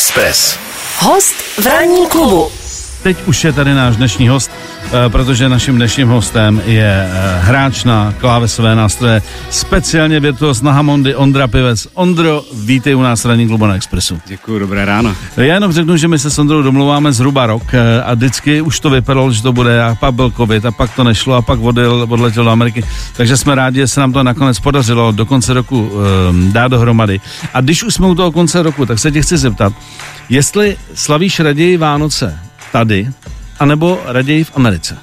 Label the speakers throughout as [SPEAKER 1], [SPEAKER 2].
[SPEAKER 1] Express.
[SPEAKER 2] Host v ranní klubu.
[SPEAKER 3] Teď už je tady náš dnešní host, protože naším dnešním hostem je eh, hráč na klávesové nástroje, speciálně virtuos na Hamondy Ondra Pivec. Ondro, vítej u nás ranní klubu na Expressu.
[SPEAKER 4] Děkuji, dobré ráno.
[SPEAKER 3] Já jenom řeknu, že my se s Ondrou domluváme zhruba rok eh, a vždycky už to vypadalo, že to bude a pak byl covid a pak to nešlo a pak odjel, odletěl do Ameriky. Takže jsme rádi, že se nám to nakonec podařilo do konce roku um, dát dohromady. A když už jsme u toho konce roku, tak se tě chci zeptat, jestli slavíš raději Vánoce tady, anebo raději v Americe?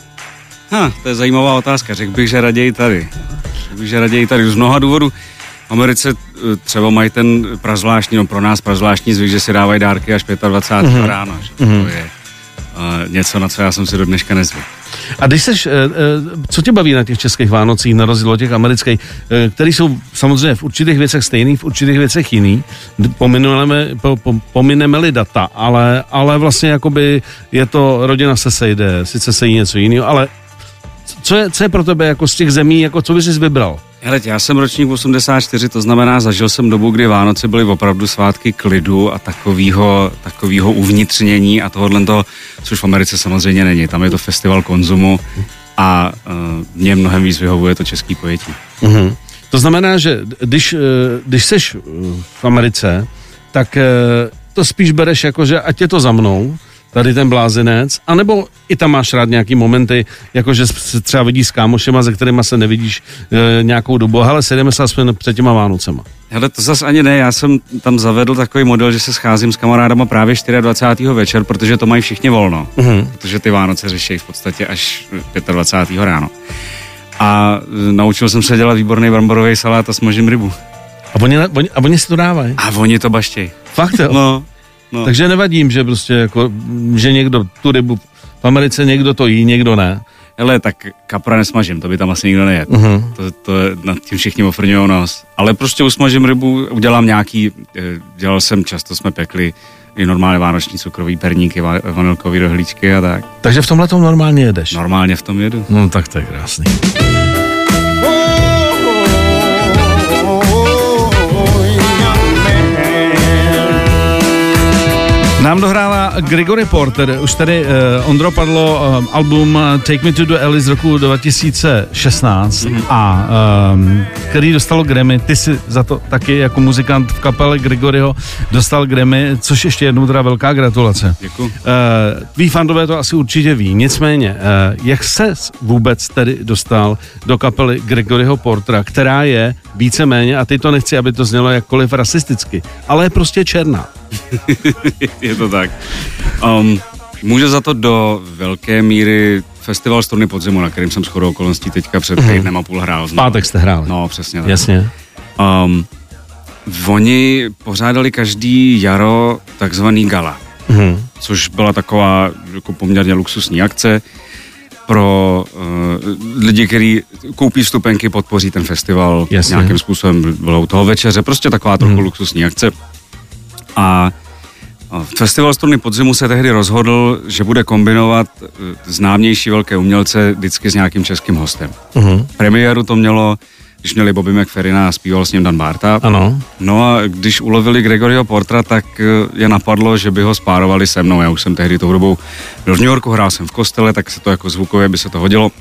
[SPEAKER 4] Ha, to je zajímavá otázka. Řekl bych, že raději tady. Řekl bych, že raději tady. Z mnoha důvodů. V Americe eh, třeba mají ten prazvláštní, no pro nás prazvláštní zvyk, že si dávají dárky až 25. Mm-hmm. ráno. Že mm-hmm. To je něco, na co já jsem si do dneška nezvyk.
[SPEAKER 3] A když seš, co tě baví na těch českých Vánocích, na rozdíl od těch amerických, které jsou samozřejmě v určitých věcech stejný, v určitých věcech jiný, pomineme, po, po, pomineme-li data, ale, ale vlastně jakoby je to, rodina se sejde, sice se jí něco jiného, ale co je, co je pro tebe jako z těch zemí, jako co bys jsi vybral?
[SPEAKER 4] Hele, já jsem ročník 84, to znamená, zažil jsem dobu, kdy Vánoce byly opravdu svátky klidu a takového takovýho uvnitřnění a tohohle toho, což v Americe samozřejmě není. Tam je to festival konzumu a uh, mě mnohem víc vyhovuje to český pojetí.
[SPEAKER 3] Mm-hmm. To znamená, že když, když seš v Americe, tak to spíš bereš jako, že ať je to za mnou, tady ten blázinec, anebo i tam máš rád nějaký momenty, jakože se třeba vidíš s kámošema, se kterými se nevidíš e, nějakou dobu, ale sedeme se aspoň před těma Vánocema.
[SPEAKER 4] Hele, to zase ani ne, já jsem tam zavedl takový model, že se scházím s kamarádama právě 24. večer, protože to mají všichni volno, uh-huh. protože ty Vánoce řeší v podstatě až 25. ráno. A e, naučil jsem se dělat výborný bramborový salát a smažím rybu.
[SPEAKER 3] A oni, oni, a oni si to dávají?
[SPEAKER 4] A oni to baštějí.
[SPEAKER 3] Fakt jo?
[SPEAKER 4] No,
[SPEAKER 3] No. Takže nevadím, že prostě jako, že někdo tu rybu v Americe někdo to jí, někdo ne.
[SPEAKER 4] Hele, tak kapra nesmažím, to by tam asi nikdo nejet. Uh-huh. To, to nad tím všichni ofrňují nos. Ale prostě usmažím rybu, udělám nějaký, eh, dělal jsem, často jsme pekli i normálně vánoční cukrový perníky, vanilkový rohlíčky a tak.
[SPEAKER 3] Takže v tomhle tom normálně jedeš?
[SPEAKER 4] Normálně v tom jedu.
[SPEAKER 3] No tak to je krásný. Nám dohrála Gregory Porter, už tady uh, Ondro padlo uh, album Take Me to the Alley z roku 2016 mm-hmm. a um, který dostalo Grammy, ty si za to taky jako muzikant v kapele Gregoryho dostal Grammy, což ještě jednou teda velká gratulace.
[SPEAKER 4] Děkuji. Uh,
[SPEAKER 3] tví fandové to asi určitě ví, nicméně, uh, jak se vůbec tedy dostal do kapely Gregoryho Portera, která je víceméně, a teď to nechci, aby to znělo jakkoliv rasisticky, ale je prostě černá.
[SPEAKER 4] je to tak. Um, může za to do velké míry festival Struny podzimu, na kterým jsem shodou okolností teďka před mm-hmm. týdnem a půl hrál.
[SPEAKER 3] V pátek jste hráli.
[SPEAKER 4] No, přesně tak.
[SPEAKER 3] Jasně. Um,
[SPEAKER 4] oni pořádali každý jaro takzvaný gala, mm-hmm. což byla taková jako poměrně luxusní akce pro uh, lidi, kteří koupí vstupenky, podpoří ten festival Jasně. nějakým způsobem. Bylo u toho večeře, prostě taková trochu mm. luxusní akce. A Festival Struny podzimu se tehdy rozhodl, že bude kombinovat e, známější velké umělce vždycky s nějakým českým hostem. Uh-huh. Premiéru to mělo, když měli Bobby McFerrina a zpíval s ním Dan Barta.
[SPEAKER 3] Ano.
[SPEAKER 4] No a když ulovili Gregorio Portra, tak e, je napadlo, že by ho spárovali se mnou. Já už jsem tehdy tou dobou byl v New Yorku, hrál jsem v kostele, tak se to jako zvukově by se to hodilo.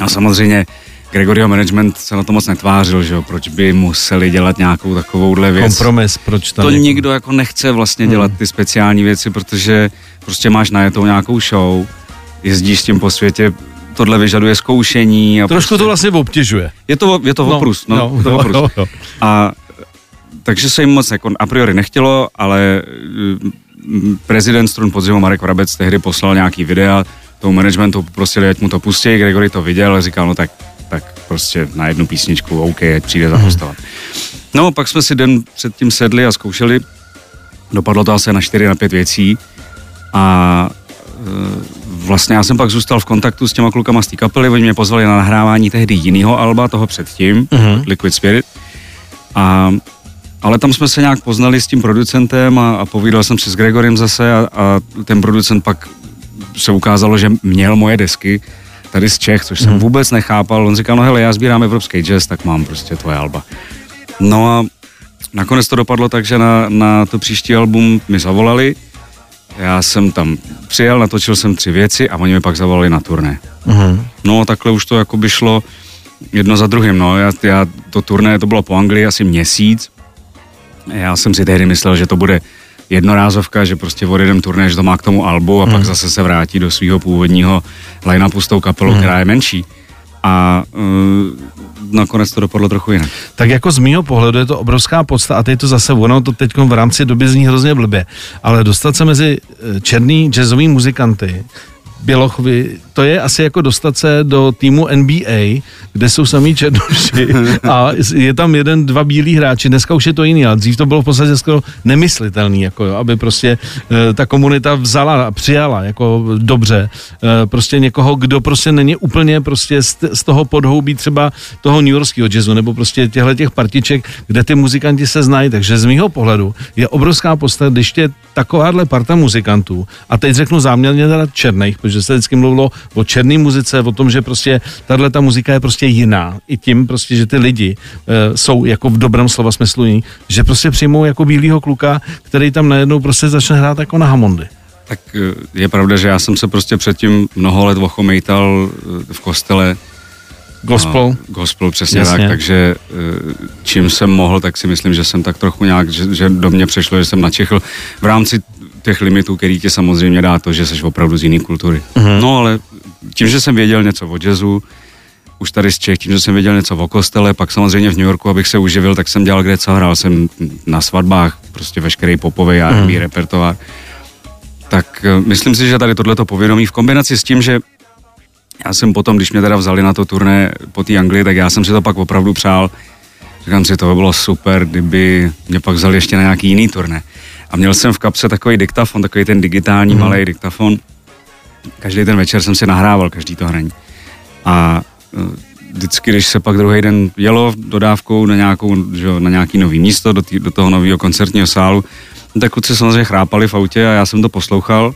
[SPEAKER 4] A samozřejmě Gregorio Management se na to moc netvářil, že jo, proč by museli dělat nějakou takovouhle věc.
[SPEAKER 3] Kompromis, proč
[SPEAKER 4] to? To nikdo jako nechce vlastně hmm. dělat ty speciální věci, protože prostě máš najetou nějakou show, jezdíš s tím po světě, tohle vyžaduje zkoušení. A
[SPEAKER 3] Trošku
[SPEAKER 4] prostě,
[SPEAKER 3] to vlastně obtěžuje.
[SPEAKER 4] Je to, je to no, oprus, no, no, to oprus. No, no. A takže se jim moc jako a priori nechtělo, ale mm, prezident strun podzimu Marek Vrabec tehdy poslal nějaký videa, tomu managementu poprosili, ať mu to pustí, Gregory to viděl a říkal, no tak tak prostě na jednu písničku, OK, ať přijde zahostovat. No, pak jsme si den předtím sedli a zkoušeli. Dopadlo to asi na 4 na 5 věcí. A e, vlastně já jsem pak zůstal v kontaktu s těma klukama z té kapely, oni mě pozvali na nahrávání tehdy jiného alba, toho předtím, uh-huh. Liquid Spirit. A, ale tam jsme se nějak poznali s tím producentem a, a povídal jsem si s Gregorem zase a, a ten producent pak se ukázalo, že měl moje desky tady z Čech, což jsem hmm. vůbec nechápal. On říkal, no hele, já sbírám evropský jazz, tak mám prostě tvoje alba. No a nakonec to dopadlo tak, že na, na to příští album mi zavolali, já jsem tam přijel, natočil jsem tři věci a oni mi pak zavolali na turné. Uh-huh. No a takhle už to jako by šlo jedno za druhým, no. Já, já, to turné, to bylo po Anglii asi měsíc. Já jsem si tehdy myslel, že to bude jednorázovka, že prostě odjedem turné, že to má k tomu albu a hmm. pak zase se vrátí do svého původního line-upu s tou kapelou, hmm. která je menší. A uh, nakonec to dopadlo trochu jinak.
[SPEAKER 3] Tak jako z mýho pohledu je to obrovská podsta a teď to zase ono to teď v rámci doby zní hrozně blbě, ale dostat se mezi eh, černý jazzový muzikanty, Bělochovi, to je asi jako dostat se do týmu NBA, kde jsou samý černoši a je tam jeden, dva bílí hráči, dneska už je to jiný, ale dřív to bylo v podstatě skoro nemyslitelný, jako jo, aby prostě e, ta komunita vzala a přijala jako dobře. E, prostě někoho, kdo prostě není úplně prostě z, z toho podhoubí třeba toho New Yorkského jazzu, nebo prostě těchto těch partiček, kde ty muzikanti se znají, takže z mýho pohledu je obrovská podstata, když je takováhle parta muzikantů, a teď řeknu záměrně teda černých, protože se vždycky mluvilo o černé muzice, o tom, že prostě tahle ta muzika je prostě jiná. I tím prostě, že ty lidi e, jsou jako v dobrém slova smyslu jiní, že prostě přijmou jako bílýho kluka, který tam najednou prostě začne hrát jako na hamondy.
[SPEAKER 4] Tak eh, je pravda, že já jsem se prostě předtím mnoho let ochomejtal eh, v kostele
[SPEAKER 3] Gospel. No,
[SPEAKER 4] gospel, přesně Jasně. tak, takže čím jsem mohl, tak si myslím, že jsem tak trochu nějak, že, že do mě přešlo, že jsem načechl v rámci těch limitů, který ti samozřejmě dá to, že jsi opravdu z jiné kultury. Mm-hmm. No ale tím, že jsem věděl něco o jazzu, už tady z Čech, tím, že jsem věděl něco o kostele, pak samozřejmě v New Yorku, abych se uživil, tak jsem dělal kde co, hrál jsem na svatbách, prostě veškerý popový a mm. repertoár. Tak uh, myslím si, že tady tohleto povědomí v kombinaci s tím, že já jsem potom, když mě teda vzali na to turné po té Anglii, tak já jsem si to pak opravdu přál. Říkám si, to by bylo super, kdyby mě pak vzali ještě na nějaký jiný turné. A měl jsem v kapse takový diktafon, takový ten digitální mm. malý diktafon. Každý ten večer jsem si nahrával každý to hraní. A e, vždycky, když se pak druhý den jelo dodávkou na, nějakou, že, na nějaký nový místo, do, tý, do toho nového koncertního sálu, no tak kluci samozřejmě chrápali v autě a já jsem to poslouchal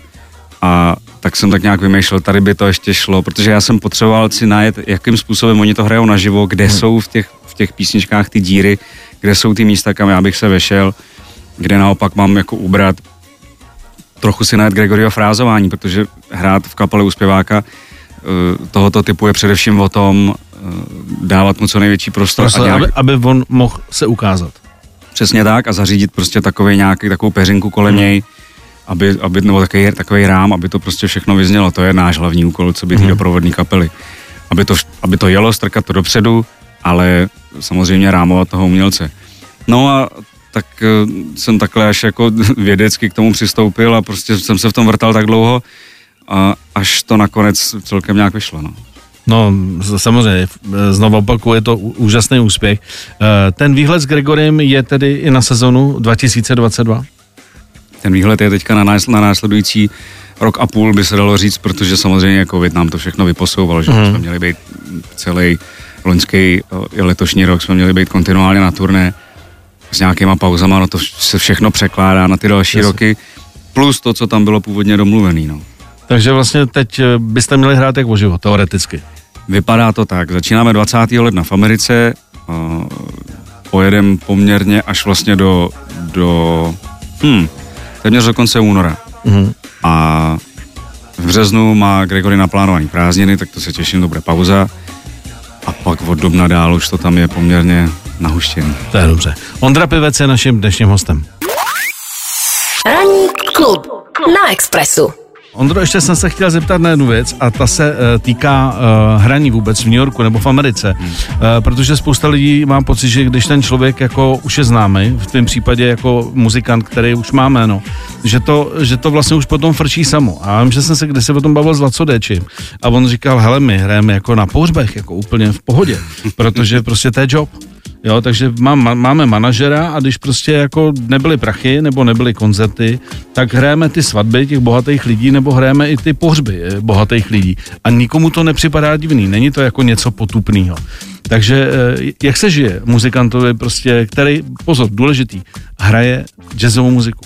[SPEAKER 4] a tak jsem tak nějak vymýšlel, tady by to ještě šlo, protože já jsem potřeboval si najet, jakým způsobem oni to hrajou naživo, kde hmm. jsou v těch, v těch písničkách ty díry, kde jsou ty místa, kam já bych se vešel kde naopak mám jako ubrat trochu si najet Gregorio frázování, protože hrát v kapele zpěváka eh, tohoto typu je především o tom eh, dávat mu co největší prostor.
[SPEAKER 3] Prostě, a nějak... aby, aby on mohl se ukázat.
[SPEAKER 4] Přesně tak a zařídit prostě takový nějaký, takovou peřinku kolem hmm. něj, aby, aby, nebo takový, takový rám, aby to prostě všechno vyznělo. To je náš hlavní úkol, co by ty hmm. doprovodní kapely. Aby to, aby to jelo, strkat to dopředu, ale samozřejmě rámovat toho umělce. No a tak eh, jsem takhle až jako vědecky k tomu přistoupil a prostě jsem se v tom vrtal tak dlouho, a až to nakonec celkem nějak vyšlo. No.
[SPEAKER 3] No, samozřejmě, znovu opakuju, je to úžasný úspěch. Eh, ten výhled s Gregorem je tedy i na sezonu 2022?
[SPEAKER 4] Ten výhled je teďka na, násl- na následující rok a půl, by se dalo říct, protože samozřejmě jako nám to všechno vyposouval, že mm. jsme měli být celý loňský i letošní rok jsme měli být kontinuálně na turné s nějakýma pauzama, no to se všechno překládá na ty další Jasně. roky, plus to, co tam bylo původně domluvený, no.
[SPEAKER 3] Takže vlastně teď eh, byste měli hrát jak o život, teoreticky.
[SPEAKER 4] Vypadá to tak. Začínáme 20. ledna v Americe, uh, pojedem poměrně až vlastně do, do hm, téměř do konce února. Mm-hmm. A v březnu má Gregory naplánovaný prázdniny, tak to se těším, to bude pauza. A pak od dubna dál už to tam je poměrně nahuštěný.
[SPEAKER 3] To je dobře. Ondra Pivec je naším dnešním hostem.
[SPEAKER 2] Ranní klub na Expressu.
[SPEAKER 3] Ondro, ještě jsem se chtěl zeptat na jednu věc a ta se uh, týká uh, hraní vůbec v New Yorku nebo v Americe, hmm. uh, protože spousta lidí má pocit, že když ten člověk jako už je známý, v tom případě jako muzikant, který už má jméno, že to, že to vlastně už potom frčí samo. A já vím, že jsem se kdysi o tom bavil s Laco Dečím a on říkal, hele, my hrajeme jako na pohřbech, jako úplně v pohodě, protože prostě to je job. Jo, takže mám, máme manažera a když prostě jako nebyly prachy nebo nebyly koncerty, tak hrajeme ty svatby těch bohatých lidí nebo hrajeme i ty pohřby eh, bohatých lidí. A nikomu to nepřipadá divný, není to jako něco potupného. Takže eh, jak se žije muzikantovi prostě, který, pozor, důležitý, hraje jazzovou muziku?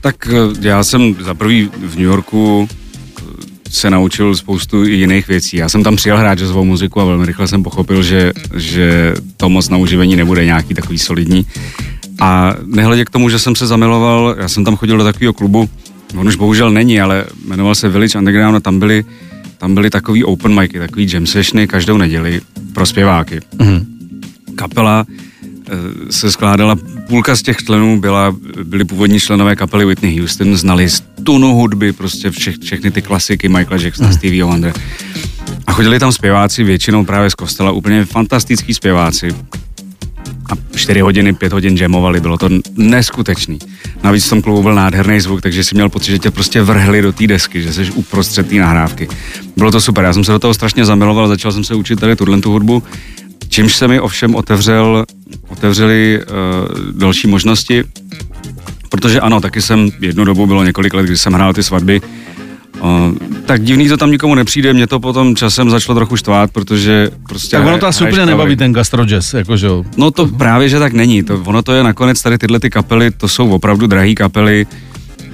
[SPEAKER 4] Tak eh, já jsem za prvý v New Yorku se naučil spoustu jiných věcí. Já jsem tam přijel hrát jazzovou muziku a velmi rychle jsem pochopil, že, že to moc na uživení nebude nějaký takový solidní. A nehledě k tomu, že jsem se zamiloval, já jsem tam chodil do takového klubu, on už bohužel není, ale jmenoval se Village Underground a tam byly, tam byly takový open micy, takový jam sessiony každou neděli pro zpěváky. Mm-hmm. Kapela eh, se skládala, půlka z těch členů byla, byli původní členové kapely Whitney Houston, znali tunu hudby, prostě vše, všechny ty klasiky Michaela Jacksona, mm. Stevie Wonder. A chodili tam zpěváci, většinou právě z kostela, úplně fantastický zpěváci a 4 hodiny, 5 hodin jamovali, bylo to neskutečný. Navíc v tom klubu byl nádherný zvuk, takže si měl pocit, že tě prostě vrhli do té desky, že jsi uprostřed té nahrávky. Bylo to super, já jsem se do toho strašně zamiloval, začal jsem se učit tady tuhle tu hudbu, čímž se mi ovšem otevřel, otevřeli uh, další možnosti, protože ano, taky jsem jednu dobu, bylo několik let, kdy jsem hrál ty svatby, Uh, tak divný to tam nikomu nepřijde, mě to potom časem začalo trochu štvát, protože prostě...
[SPEAKER 3] Tak ono to asi úplně nebaví ten gastro jazz, jakože
[SPEAKER 4] No to právě, že tak není, to, ono to je nakonec tady tyhle ty kapely, to jsou opravdu drahé kapely,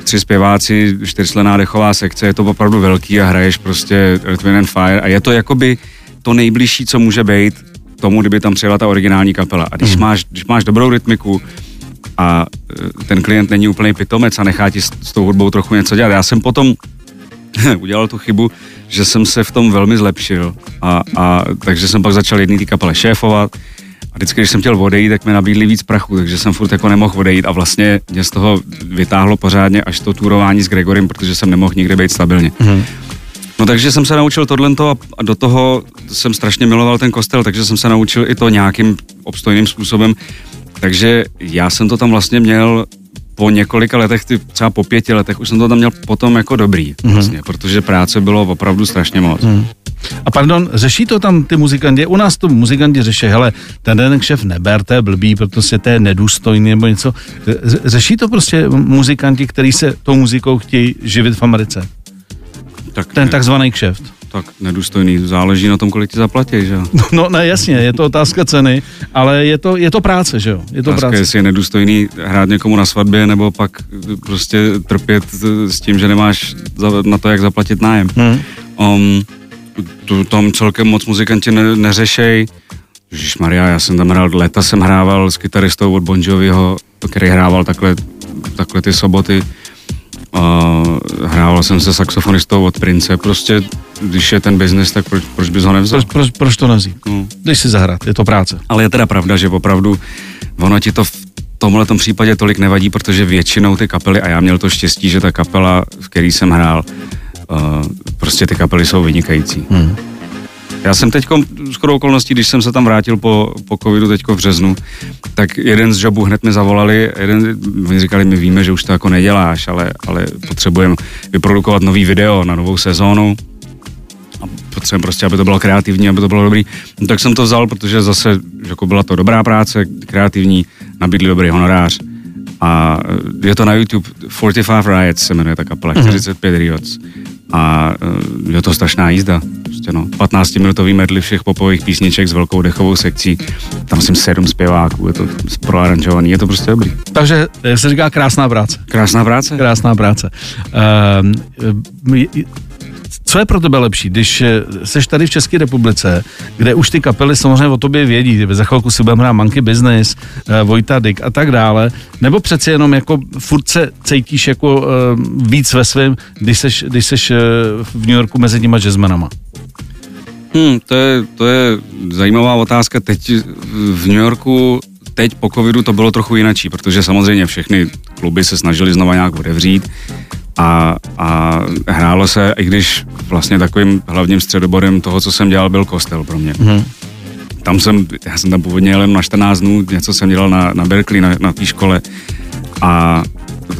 [SPEAKER 4] tři zpěváci, čtyřslená dechová sekce, je to opravdu velký a hraješ prostě Earth, Wind and Fire. A je to jakoby to nejbližší, co může být tomu, kdyby tam přijela ta originální kapela. A když, mm. máš, když máš dobrou rytmiku a e, ten klient není úplný pitomec a nechá ti s, s tou hudbou trochu něco dělat. Já jsem potom udělal tu chybu, že jsem se v tom velmi zlepšil a, a takže jsem pak začal jedný ty kapele šéfovat a vždycky, když jsem chtěl odejít, tak mi nabídli víc prachu, takže jsem furt jako nemohl odejít a vlastně mě z toho vytáhlo pořádně až to turování s Gregorem, protože jsem nemohl nikdy být stabilně. Mm-hmm. No takže jsem se naučil tohle a do toho jsem strašně miloval ten kostel, takže jsem se naučil i to nějakým obstojným způsobem. Takže já jsem to tam vlastně měl po několika letech, ty, třeba po pěti letech, už jsem to tam měl potom jako dobrý, mm-hmm. vlastně, protože práce bylo opravdu strašně moc. Mm.
[SPEAKER 3] A pardon, řeší to tam ty muzikanti? U nás to muzikanti řeší, hele, ten den šef neber, to je blbý, protože to je nedůstojný nebo něco. Řeší to prostě muzikanti, kteří se tou muzikou chtějí živit v Americe? Tak ten takzvaný kšeft
[SPEAKER 4] tak nedůstojný. Záleží na tom, kolik ti zaplatí, že jo?
[SPEAKER 3] No, no ne, jasně, je to otázka ceny, ale je to, je to práce, že jo? Je to
[SPEAKER 4] otázka,
[SPEAKER 3] práce.
[SPEAKER 4] jestli je nedůstojný hrát někomu na svatbě, nebo pak prostě trpět s tím, že nemáš na to, jak zaplatit nájem. Hmm. Um, tu, tam celkem moc muzikanti ne, neřešej. Maria, já jsem tam hrál, leta jsem hrával s kytaristou od Bon Joviho, který hrával takhle, takhle ty soboty Uh, hrával jsem se saxofonistou od Prince, prostě když je ten biznis, tak proč, proč bys ho nevzal?
[SPEAKER 3] Proč, proč, proč to nezí? No. Když si zahrát, je to práce.
[SPEAKER 4] Ale je teda pravda, že opravdu ono ti to v tomhle případě tolik nevadí, protože většinou ty kapely, a já měl to štěstí, že ta kapela, v který jsem hrál, uh, prostě ty kapely jsou vynikající. Hmm. Já jsem teď, skoro okolností, když jsem se tam vrátil po, po covidu teď v březnu, tak jeden z jobů hned mi zavolali, jeden, oni říkali, my víme, že už to jako neděláš, ale, ale potřebujeme vyprodukovat nový video na novou sezónu, potřebujeme prostě, aby to bylo kreativní, aby to bylo dobrý. No, tak jsem to vzal, protože zase jako byla to dobrá práce, kreativní, nabídli dobrý honorář. A je to na YouTube, 45 Riots se jmenuje ta kapela, 45 mm-hmm. Riots. A eh, je to strašná jízda prostě no. 15-minutový medley všech popových písniček s velkou dechovou sekcí. Tam jsem sedm zpěváků, je to proaranžovaný, je to prostě dobrý.
[SPEAKER 3] Takže se říká krásná práce.
[SPEAKER 4] Krásná práce?
[SPEAKER 3] Krásná práce. Uh, co je pro tebe lepší, když jsi eh, tady v České republice, kde už ty kapely samozřejmě o tobě vědí, za chvilku si budeme hrát Monkey Business, uh, Vojta Dick a tak dále, nebo přeci jenom jako furt se cítíš jako uh, víc ve svém, když seš, když uh, v New Yorku mezi těma jazzmenama?
[SPEAKER 4] Hmm, to, je, to je zajímavá otázka. Teď v New Yorku, teď po covidu to bylo trochu jinačí, protože samozřejmě všechny kluby se snažili znova nějak otevřít a, a hrálo se, i když vlastně takovým hlavním středobodem toho, co jsem dělal, byl kostel pro mě. Hmm. Tam jsem, já jsem tam původně jel na 14 dnů, něco jsem dělal na, na Berkeley, na, na té škole a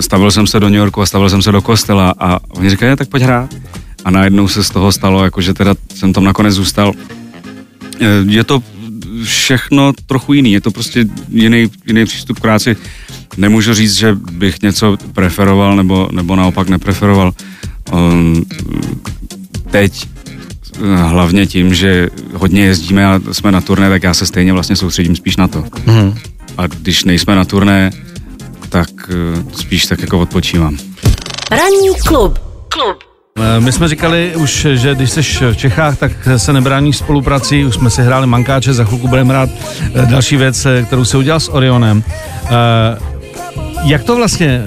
[SPEAKER 4] stavil jsem se do New Yorku a stavil jsem se do kostela a oni říkají, tak pojď hrát a najednou se z toho stalo, jakože teda jsem tam nakonec zůstal. Eh, je to všechno trochu jiný, je to prostě jiný, jiný přístup k práci. Nemůžu říct, že bych něco preferoval nebo, nebo naopak nepreferoval. Um, teď eh, hlavně tím, že hodně jezdíme a jsme na turné, tak já se stejně vlastně soustředím spíš na to. Mm. A když nejsme na turné, tak eh, spíš tak jako odpočívám. Ranní klub. Klub.
[SPEAKER 3] Eh, my jsme říkali už, že když jsi v Čechách, tak se nebrání spolupráci, už jsme si hráli mankáče, za chvilku budeme hrát eh, další věc, eh, kterou se udělal s Orionem. Jak to vlastně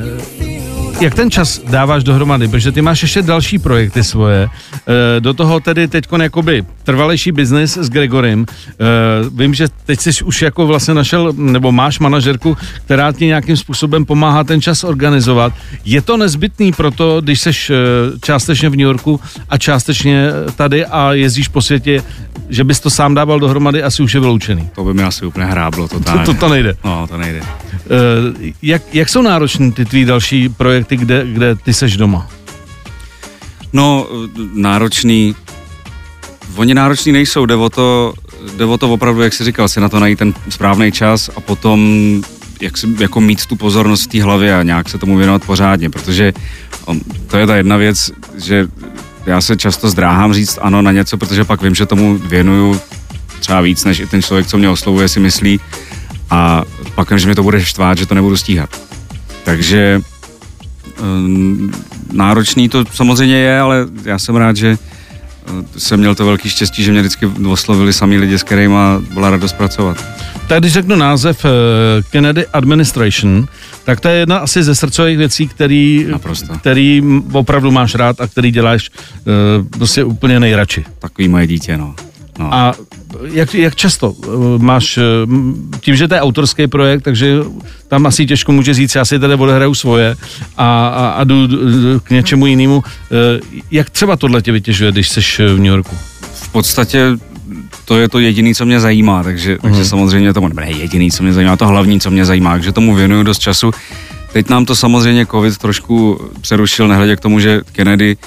[SPEAKER 3] jak ten čas dáváš dohromady, protože ty máš ještě další projekty svoje, eh, do toho tedy teď jakoby trvalejší biznis s Gregorem. Eh, vím, že teď jsi už jako vlastně našel, nebo máš manažerku, která ti nějakým způsobem pomáhá ten čas organizovat. Je to nezbytný proto, když jsi eh, částečně v New Yorku a částečně tady a jezdíš po světě, že bys to sám dával dohromady, asi už je vyloučený.
[SPEAKER 4] To by mi asi úplně hráblo totálně.
[SPEAKER 3] To, to, to nejde.
[SPEAKER 4] No, to nejde.
[SPEAKER 3] Jak, jak jsou náročné ty tvý další projekty, kde, kde ty seš doma?
[SPEAKER 4] No, náročný, oni náročný nejsou, jde o to, jde o to opravdu, jak jsi říkal, si na to najít ten správný čas a potom jak si, jako mít tu pozornost v té hlavě a nějak se tomu věnovat pořádně, protože on, to je ta jedna věc, že já se často zdráhám říct ano na něco, protože pak vím, že tomu věnuju třeba víc, než i ten člověk, co mě oslovuje, si myslí a pak že mě to bude štvát, že to nebudu stíhat. Takže um, náročný to samozřejmě je, ale já jsem rád, že eh, jsem měl to velký štěstí, že mě vždycky oslovili sami lidi, s kterými byla radost pracovat.
[SPEAKER 3] Tak když řeknu název uh, Kennedy Administration, tak to je jedna asi ze srdcových věcí, který, který opravdu máš rád a který děláš prostě úplně nejradši.
[SPEAKER 4] Takový moje dítě, no. No.
[SPEAKER 3] A jak, jak často uh, máš, tím, že to je autorský projekt, takže tam asi těžko může říct, já si tady odehraju svoje a, a, a jdu k něčemu jinému. Jak třeba tohle tě vytěžuje, když jsi v New Yorku?
[SPEAKER 4] V podstatě to je to jediné, co mě zajímá, takže, mm. takže samozřejmě to ne jediný, co mě zajímá, to hlavní, co mě zajímá, takže tomu věnuju dost času. Teď nám to samozřejmě covid trošku přerušil, nehledě k tomu, že Kennedy,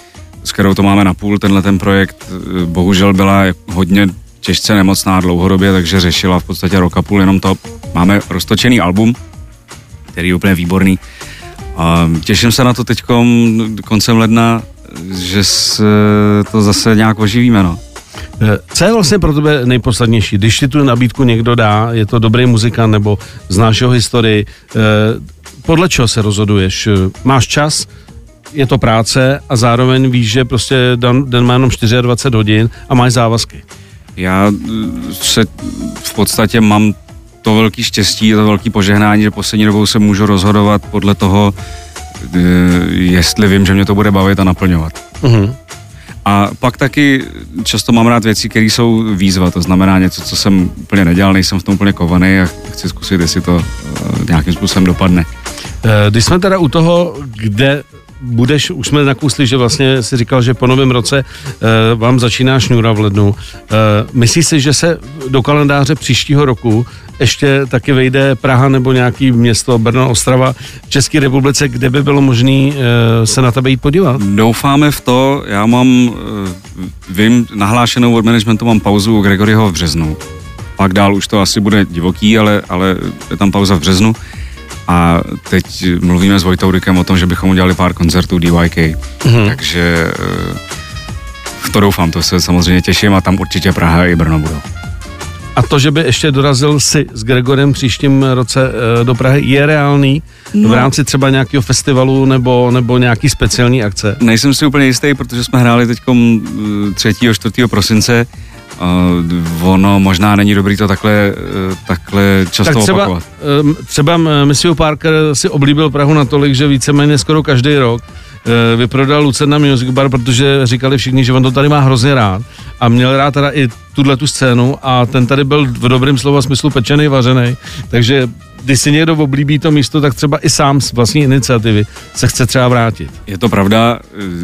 [SPEAKER 4] s kterou to máme na půl, tenhle ten projekt, bohužel byla hodně těžce nemocná dlouhodobě, takže řešila v podstatě rok a půl jenom to. Máme roztočený album, který je úplně výborný. A těším se na to teď koncem ledna, že se to zase nějak oživíme, no.
[SPEAKER 3] Eh, co je vlastně pro tebe nejposlednější? Když ti tu nabídku někdo dá, je to dobrý muzikant nebo znáš jeho historii, eh, podle čeho se rozhoduješ? Eh, máš čas, je to práce a zároveň víš, že prostě den, den má jenom 24 hodin a máš závazky.
[SPEAKER 4] Já se v podstatě mám to velký štěstí, to velký požehnání, že poslední dobou se můžu rozhodovat podle toho, jestli vím, že mě to bude bavit a naplňovat. Uh-huh. A pak taky často mám rád věci, které jsou výzva, to znamená něco, co jsem úplně nedělal, nejsem v tom úplně kovaný a chci zkusit, jestli to uh, nějakým způsobem dopadne.
[SPEAKER 3] Eh, když jsme teda u toho, kde budeš, už jsme nakusli, že vlastně si říkal, že po novém roce uh, vám začíná šňůra v lednu. Uh, myslíš si, že se do kalendáře příštího roku ještě taky vejde Praha nebo nějaký město, Brno, Ostrava v České republice, kde by bylo možné uh, se na tebe jít podívat?
[SPEAKER 4] Doufáme v to, já mám, uh, vím, nahlášenou od managementu mám pauzu u Gregoryho v březnu. Pak dál už to asi bude divoký, ale, ale je tam pauza v březnu. A teď mluvíme s Vojtou Rykem o tom, že bychom udělali pár koncertů DYK. Mm-hmm. Takže v to doufám, to se samozřejmě těším a tam určitě Praha i Brno budou.
[SPEAKER 3] A to, že by ještě dorazil si s Gregorem příštím roce eh, do Prahy, je reálný no. v rámci třeba nějakého festivalu nebo, nebo nějaký speciální akce?
[SPEAKER 4] Nejsem si úplně jistý, protože jsme hráli teď 3. 4. prosince Uh, ono možná není dobrý to takhle, uh, takhle často tak
[SPEAKER 3] třeba,
[SPEAKER 4] opakovat.
[SPEAKER 3] Uh, třeba Monsieur Parker si oblíbil Prahu natolik, že víceméně skoro každý rok uh, vyprodal Lucerna Music Bar, protože říkali všichni, že on to tady má hrozně rád a měl rád teda i tuhle tu scénu a ten tady byl v dobrém slova smyslu pečený, vařený, takže když si někdo oblíbí to místo, tak třeba i sám z vlastní iniciativy se chce třeba vrátit.
[SPEAKER 4] Je to pravda,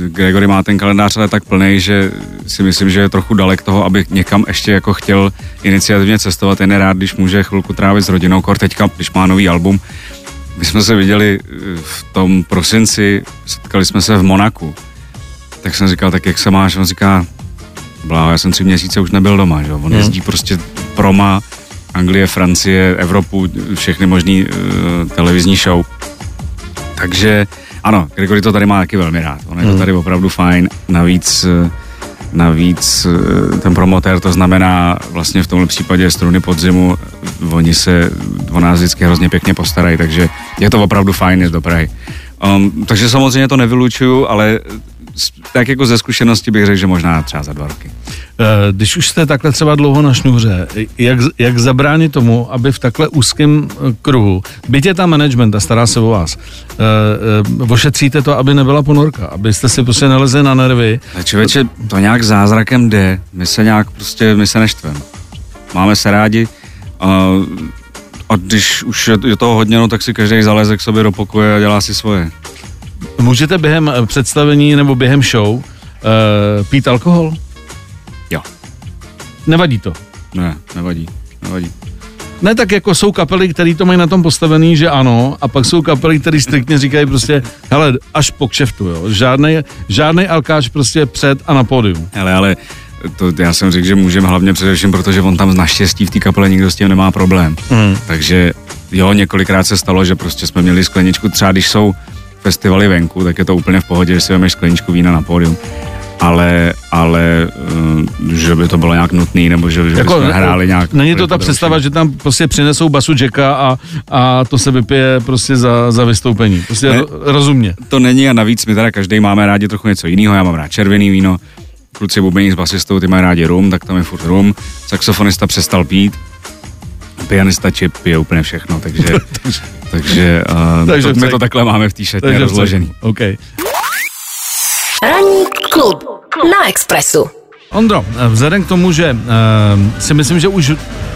[SPEAKER 4] Gregory má ten kalendář ale tak plný, že si myslím, že je trochu dalek toho, aby někam ještě jako chtěl iniciativně cestovat. Jen rád, když může chvilku trávit s rodinou, kor teďka, když má nový album. My jsme se viděli v tom prosinci, setkali jsme se v Monaku. Tak jsem říkal, tak jak se máš? On říká, bláho, já jsem tři měsíce už nebyl doma, že? On hmm. jezdí prostě proma, Anglie, Francie, Evropu, všechny možné uh, televizní show. Takže ano, Gregory to tady má taky velmi rád. On je to hmm. tady opravdu fajn. Navíc uh, Navíc eh, ten promotér, to znamená vlastně v tomhle případě struny podzimu, oni se o nás vždycky hrozně pěkně postarají, takže je to opravdu fajn, je to Prahy. Um, takže samozřejmě to nevylučuju, ale tak jako ze zkušenosti bych řekl, že možná třeba za dva roky.
[SPEAKER 3] Eh, když už jste takhle třeba dlouho na šňůře, jak, jak zabránit tomu, aby v takhle úzkém eh, kruhu, byť je tam management a stará se o vás, uh, ošetříte to, aby nebyla ponorka, abyste si prostě nalezli na nervy.
[SPEAKER 4] Člověče, to nějak zázrakem jde, my se nějak prostě, my se neštveme. Máme se rádi, uh, a když už je, je toho hodně, no, tak si každý zaleze k sobě do pokoje a dělá si svoje.
[SPEAKER 3] Můžete během představení nebo během show uh, pít alkohol?
[SPEAKER 4] Jo.
[SPEAKER 3] Nevadí to?
[SPEAKER 4] Ne, nevadí, nevadí.
[SPEAKER 3] Ne, tak jako jsou kapely, které to mají na tom postavený, že ano, a pak jsou kapely, které striktně říkají prostě, hele, až po kšeftu, jo. Žádnej, žádnej alkáč prostě před a na pódium.
[SPEAKER 4] Hele, ale to já jsem řekl, že můžeme hlavně především, protože on tam naštěstí v té kapele nikdo s tím nemá problém. Mm. Takže jo, několikrát se stalo, že prostě jsme měli skleničku, třeba když jsou festivaly venku, tak je to úplně v pohodě, že si vemeš skleničku vína na pódium ale, ale uh, že by to bylo nějak nutné, nebo že, že jako, bychom hráli nějak.
[SPEAKER 3] Není to ta představa, že tam prostě přinesou basu Jacka a, a to se vypije prostě za, za vystoupení. Prostě ne, rozumně.
[SPEAKER 4] To není a navíc my teda každý máme rádi trochu něco jiného. Já mám rád červený víno, kluci bubení s basistou, ty mají rádi rum, tak tam je furt rum. Saxofonista přestal pít, pianista čip pije úplně všechno, takže, takže, uh, takže to, my to takhle máme v té šatně rozložený.
[SPEAKER 3] Okay.
[SPEAKER 2] Ranní klub na Expressu.
[SPEAKER 3] Ondro, vzhledem k tomu, že uh, si myslím, že už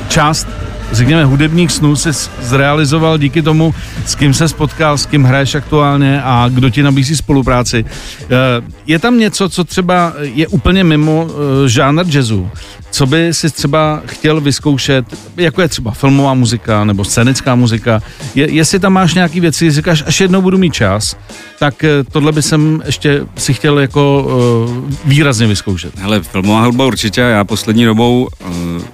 [SPEAKER 3] část řekněme, hudebních snů se zrealizoval díky tomu, s kým se spotkal, s kým hraješ aktuálně a kdo ti nabízí spolupráci. Eh, je tam něco, co třeba je úplně mimo eh, žánr jazzu, co by si třeba chtěl vyzkoušet, jako je třeba filmová muzika nebo scénická muzika, je, jestli tam máš nějaký věci, říkáš, až jednou budu mít čas, tak eh, tohle by jsem ještě si chtěl jako uh, výrazně vyzkoušet.
[SPEAKER 4] Hele, filmová hudba určitě, já poslední dobou, uh,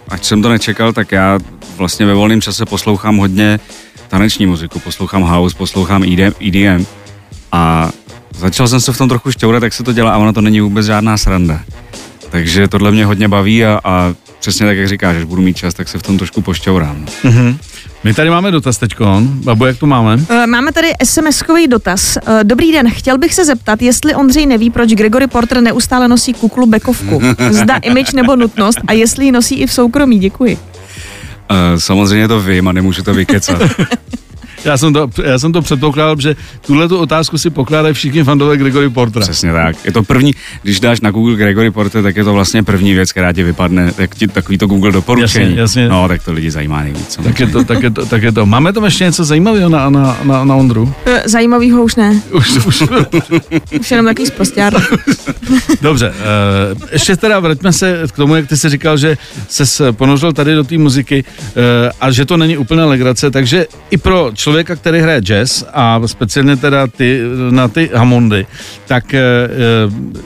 [SPEAKER 4] ať jsem to nečekal, tak já vlastně ve volném čase poslouchám hodně taneční muziku, poslouchám house, poslouchám EDM, EDM a začal jsem se v tom trochu šťourat, jak se to dělá a ono to není vůbec žádná sranda. Takže tohle mě hodně baví a, a přesně tak, jak říkáš, že budu mít čas, tak se v tom trošku pošťourám.
[SPEAKER 3] Mm-hmm. My tady máme dotaz teď, Babu, jak to máme?
[SPEAKER 1] Eh, máme tady SMS-kový dotaz. Eh, dobrý den, chtěl bych se zeptat, jestli Ondřej neví, proč Gregory Porter neustále nosí kuklu bekovku. Zda image nebo nutnost a jestli ji nosí i v soukromí. Děkuji.
[SPEAKER 4] Uh, samozřejmě to vím a nemůžu to vykecat.
[SPEAKER 3] Já jsem to, já jsem to předpokládal, že tuhle tu otázku si pokládají všichni fandové Gregory Portera.
[SPEAKER 4] Přesně tak. Je to první, když dáš na Google Gregory Porter, tak je to vlastně první věc, která ti vypadne, tak ti, takový to Google doporučení.
[SPEAKER 3] Jasně, jasně.
[SPEAKER 4] No, tak to lidi zajímá nejvíc.
[SPEAKER 3] Tak je, to, tak, je to, tak je to. Máme tam ještě něco zajímavého na, na, na, na Ondru?
[SPEAKER 1] Eh, zajímavého už ne.
[SPEAKER 3] Už, už.
[SPEAKER 1] už jenom takový zprostěr.
[SPEAKER 3] Dobře, uh, ještě teda vraťme se k tomu, jak ty jsi říkal, že se ponořil tady do té muziky uh, a že to není úplně legrace, takže i pro člověka, který hraje jazz a speciálně teda ty, na ty Hammondy, tak e,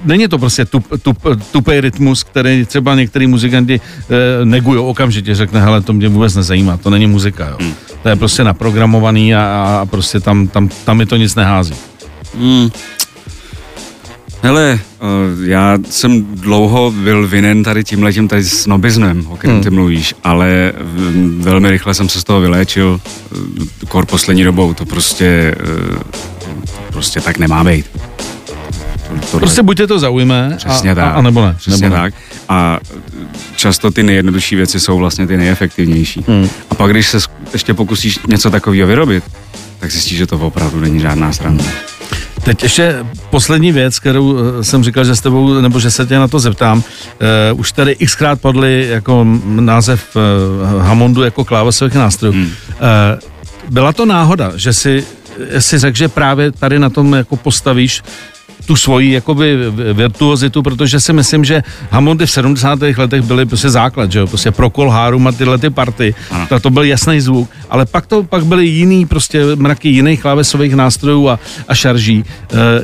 [SPEAKER 3] není to prostě tup, tup, tupý rytmus, který třeba některý muzikanti e, negují okamžitě, řekne, hele, to mě vůbec nezajímá, to není muzika, jo. Hmm. To je prostě naprogramovaný a, a prostě tam, tam, tam mi to nic nehází. Hmm.
[SPEAKER 4] Hele, eh, já jsem dlouho byl vinen tady tímhletím tady snobizmem, o kterém ty hmm. mluvíš, ale velmi rychle jsem se z toho vyléčil, eh, kor poslední dobou, to prostě, eh, prostě tak nemá být.
[SPEAKER 3] To, prostě buď tě to zaujme,
[SPEAKER 4] Přesně
[SPEAKER 3] a,
[SPEAKER 4] tak. A,
[SPEAKER 3] a nebo ne.
[SPEAKER 4] Přesně
[SPEAKER 3] nebo
[SPEAKER 4] ne. tak. A často ty nejjednodušší věci jsou vlastně ty nejefektivnější. Hmm. A pak, když se ještě pokusíš něco takového vyrobit, tak zjistíš, že to opravdu není žádná sranda.
[SPEAKER 3] Teď ještě poslední věc, kterou eh, jsem říkal, že s tebou, nebo že se tě na to zeptám. Uh, už tady xkrát padly jako název uh, Hammondu jako klávesových nástrojů. Hmm. Uh, byla to náhoda, že si si řekl, že právě tady na tom jako postavíš tu svoji jakoby virtuozitu, protože si myslím, že Hammondy v 70. letech byly prostě základ, že jo, prostě pro Kolhárum a tyhle ty party, to, to byl jasný zvuk, ale pak to pak byly jiný prostě mraky jiných klávesových nástrojů a, a šarží. E,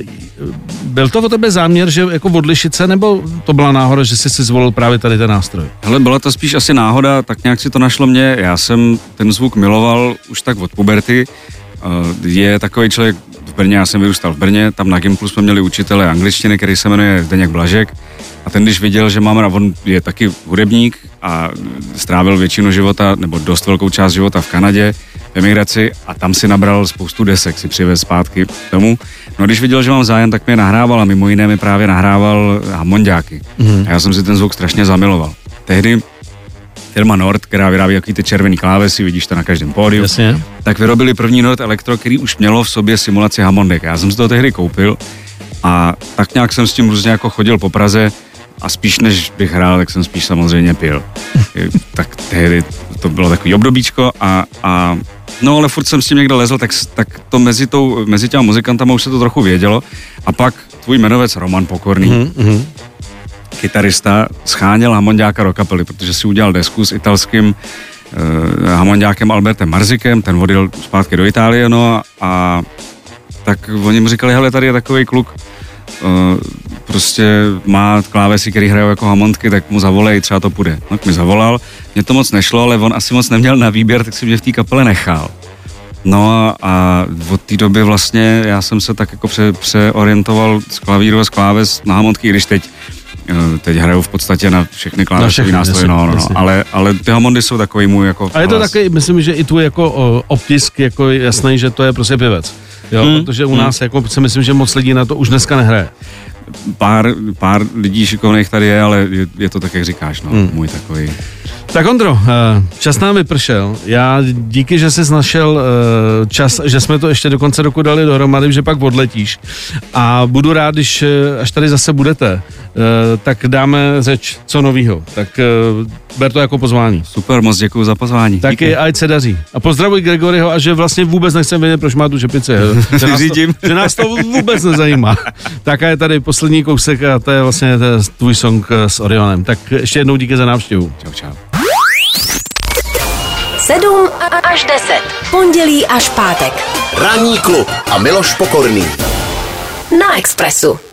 [SPEAKER 3] byl to o tebe záměr, že jako odlišit se, nebo to byla náhoda, že jsi si zvolil právě tady ten nástroj?
[SPEAKER 4] Ale byla to spíš asi náhoda, tak nějak si to našlo mě. Já jsem ten zvuk miloval už tak od puberty. Je takový člověk, Brně, já jsem vyrůstal v Brně, tam na Gimplu jsme měli učitele angličtiny, který se jmenuje Zdeněk Blažek. A ten, když viděl, že mám, on je taky hudebník a strávil většinu života, nebo dost velkou část života v Kanadě, v emigraci a tam si nabral spoustu desek, si přivez zpátky domů. No když viděl, že mám zájem, tak mě nahrával a mimo jiné mi právě nahrával hamondiáky. Mm. A já jsem si ten zvuk strašně zamiloval. Tehdy firma Nord, která vyrábí jaký ty červený klávesy, vidíš to na každém pódiu,
[SPEAKER 3] Jasně.
[SPEAKER 4] tak vyrobili první Nord Electro, který už mělo v sobě simulaci Hammondek. Já jsem si to tehdy koupil a tak nějak jsem s tím různě jako chodil po Praze a spíš než bych hrál, tak jsem spíš samozřejmě pil. tak tehdy to bylo takový obdobíčko a, a No ale furt jsem s tím někde lezl, tak, tak to mezi, tou, mezi těma muzikantama už se to trochu vědělo. A pak tvůj jmenovec Roman Pokorný, mm-hmm. Kytarista, scháněl Hamondiáka do kapely, protože si udělal desku s italským uh, Hamondiákem Albertem Marzikem, ten vodil zpátky do Itálie, no a, tak oni mu říkali, hele, tady je takový kluk, uh, prostě má klávesy, který hrajou jako hamontky, tak mu zavolej, třeba to půjde. No, mi zavolal, mě to moc nešlo, ale on asi moc neměl na výběr, tak si mě v té kapele nechal. No a od té doby vlastně já jsem se tak jako pře, přeorientoval z klavíru a z kláves na hamontky, když teď teď hrajou v podstatě na všechny klávesové nástroje, no, no, no, ale, ale ty Hammondy jsou takový můj jako
[SPEAKER 3] A je to taky, myslím, že i tu jako o, optisk jako jasný, že to je prostě pěvec. Jo, hmm. protože u nás hmm. jako si myslím, že moc lidí na to už dneska nehraje
[SPEAKER 4] pár, pár lidí šikovných tady je, ale je, je to tak, jak říkáš, no, hmm. můj takový.
[SPEAKER 3] Tak Ondro, eh, čas nám vypršel. Já díky, že jsi našel eh, čas, že jsme to ještě do konce roku dali dohromady, že pak odletíš. A budu rád, když eh, až tady zase budete, tak dáme řeč co novýho. Tak ber to jako pozvání.
[SPEAKER 4] Super, moc děkuji za pozvání.
[SPEAKER 3] Taky díky. ať se daří. A pozdravuj Gregoryho a že vlastně vůbec nechcem vědět, proč má tu čepici. Že nás, to, že nás to vůbec nezajímá. tak a je tady poslední kousek a to je vlastně tvůj song s Orionem. Tak ještě jednou díky za návštěvu.
[SPEAKER 4] Čau, čau.
[SPEAKER 2] 7 až 10. Pondělí až pátek.
[SPEAKER 5] Ranní klub a Miloš Pokorný.
[SPEAKER 2] Na Expressu.